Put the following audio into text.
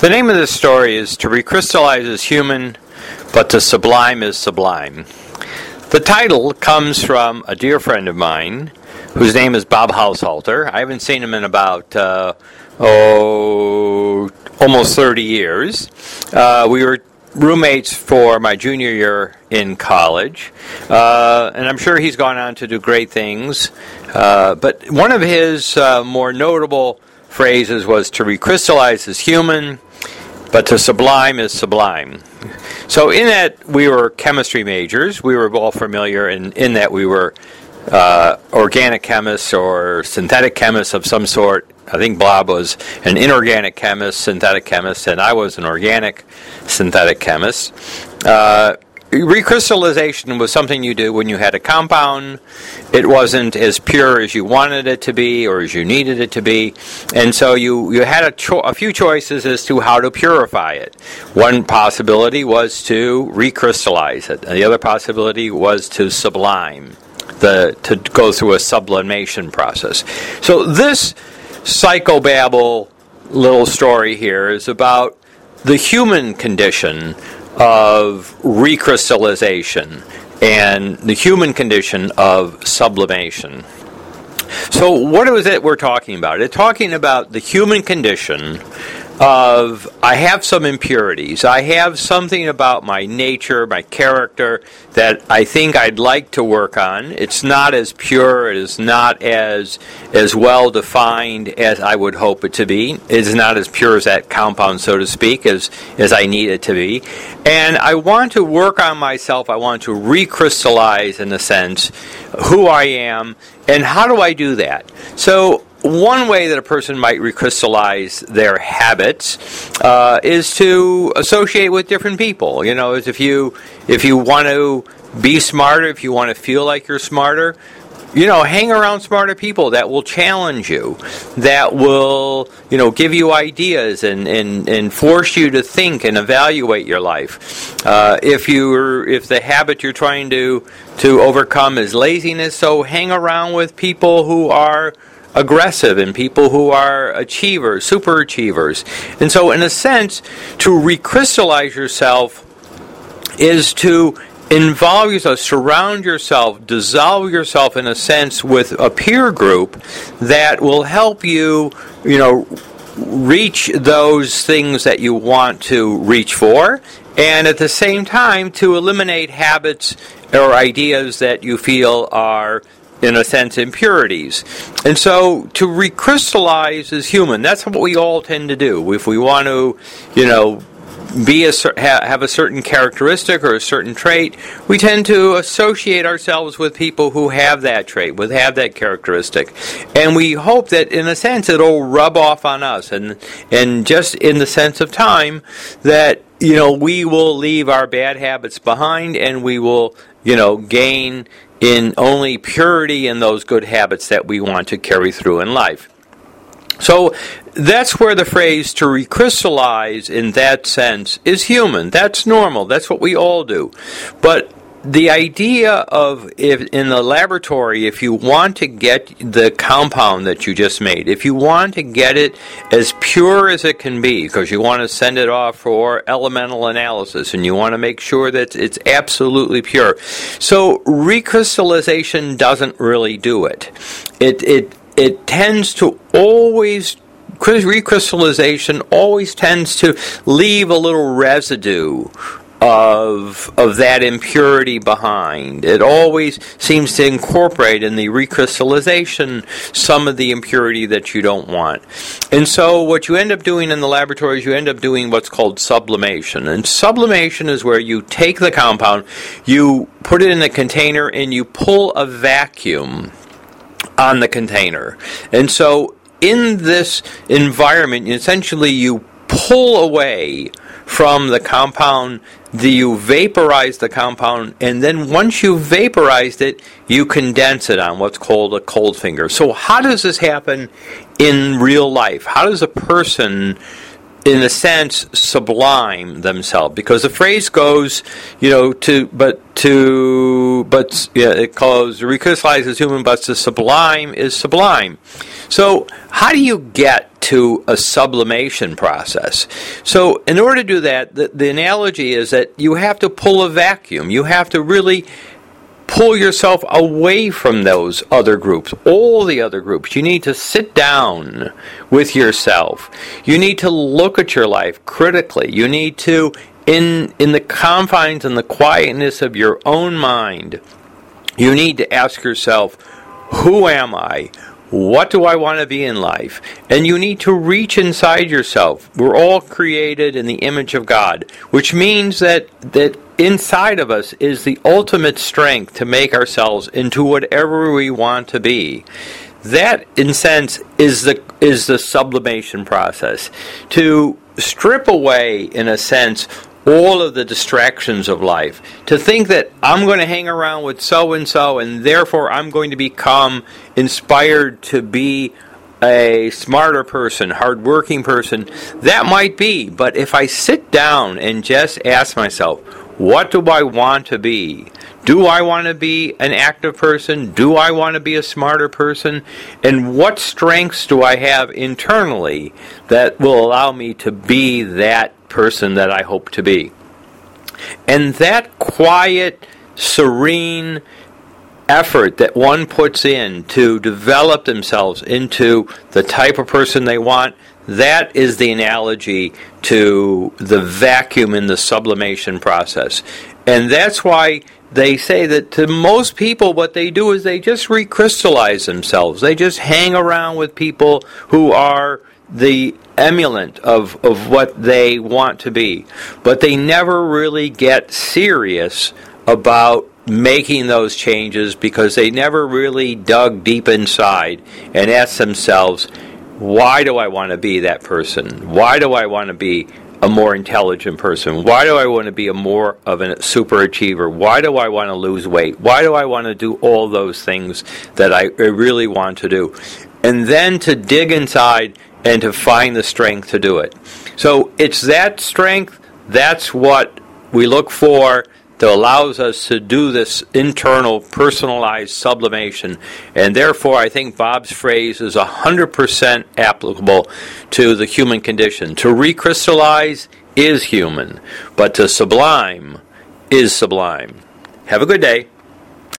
The name of this story is To Recrystallize is Human, but to Sublime is Sublime. The title comes from a dear friend of mine whose name is Bob Haushalter. I haven't seen him in about, uh, oh, almost 30 years. Uh, we were roommates for my junior year in college, uh, and I'm sure he's gone on to do great things. Uh, but one of his uh, more notable phrases was to recrystallize is human, but to sublime is sublime. So, in that we were chemistry majors, we were all familiar, and in, that we were uh, organic chemists or synthetic chemists of some sort. I think Bob was an inorganic chemist, synthetic chemist, and I was an organic synthetic chemist. Uh, recrystallization was something you do when you had a compound. It wasn't as pure as you wanted it to be or as you needed it to be, and so you, you had a, cho- a few choices as to how to purify it. One possibility was to recrystallize it, the other possibility was to sublime, the to go through a sublimation process. So this psychobabble little story here is about the human condition of recrystallization and the human condition of sublimation. So, what is it we're talking about? It's talking about the human condition of I have some impurities. I have something about my nature, my character that I think I'd like to work on. It's not as pure, it is not as as well defined as I would hope it to be. It is not as pure as that compound, so to speak, as as I need it to be. And I want to work on myself. I want to recrystallize in a sense who I am and how do I do that? So one way that a person might recrystallize their habits uh, is to associate with different people. You know, if you if you want to be smarter, if you want to feel like you're smarter, you know, hang around smarter people that will challenge you, that will, you know, give you ideas and, and, and force you to think and evaluate your life. Uh, if you if the habit you're trying to to overcome is laziness, so hang around with people who are aggressive and people who are achievers, super achievers. And so, in a sense, to recrystallize yourself is to involve yourself, surround yourself, dissolve yourself in a sense with a peer group that will help you, you know, reach those things that you want to reach for, and at the same time to eliminate habits or ideas that you feel are in a sense, impurities. And so to recrystallize is human. That's what we all tend to do. If we want to, you know, be a have a certain characteristic or a certain trait, we tend to associate ourselves with people who have that trait, with have that characteristic, and we hope that in a sense it'll rub off on us, and and just in the sense of time that you know we will leave our bad habits behind, and we will you know gain in only purity in those good habits that we want to carry through in life. So that's where the phrase to recrystallize in that sense is human. That's normal. That's what we all do. But the idea of if in the laboratory if you want to get the compound that you just made if you want to get it as pure as it can be because you want to send it off for elemental analysis and you want to make sure that it's absolutely pure. So recrystallization doesn't really do it. It it it tends to always recrystallization always tends to leave a little residue of of that impurity behind. It always seems to incorporate in the recrystallization some of the impurity that you don't want. And so what you end up doing in the laboratory is you end up doing what's called sublimation. And sublimation is where you take the compound, you put it in a container and you pull a vacuum on the container. And so in this environment, essentially you pull away from the compound the, you vaporize the compound, and then once you've vaporized it, you condense it on what's called a cold finger. So, how does this happen in real life? How does a person, in a sense, sublime themselves? Because the phrase goes, you know, to but to but yeah, it calls recrystallize is human, but to sublime is sublime. So, how do you get to a sublimation process? So, in order to do that, the, the analogy is that you have to pull a vacuum. You have to really pull yourself away from those other groups, all the other groups. You need to sit down with yourself. You need to look at your life critically. You need to, in, in the confines and the quietness of your own mind, you need to ask yourself, who am I? What do I want to be in life? And you need to reach inside yourself. We're all created in the image of God, which means that, that inside of us is the ultimate strength to make ourselves into whatever we want to be. That, in sense, is the is the sublimation process. To strip away, in a sense, all of the distractions of life. To think that I'm going to hang around with so and so, and therefore I'm going to become inspired to be a smarter person, hardworking person, that might be. But if I sit down and just ask myself, what do I want to be? Do I want to be an active person? Do I want to be a smarter person? And what strengths do I have internally that will allow me to be that person that I hope to be? And that quiet, serene effort that one puts in to develop themselves into the type of person they want that is the analogy to the vacuum in the sublimation process. And that's why they say that to most people, what they do is they just recrystallize themselves. They just hang around with people who are the emulant of, of what they want to be. But they never really get serious about making those changes because they never really dug deep inside and asked themselves, why do I want to be that person? Why do I want to be a more intelligent person? Why do I want to be a more of a super achiever? Why do I want to lose weight? Why do I want to do all those things that I really want to do? And then to dig inside and to find the strength to do it. So it's that strength, that's what we look for that allows us to do this internal personalized sublimation. And therefore, I think Bob's phrase is 100% applicable to the human condition. To recrystallize is human, but to sublime is sublime. Have a good day.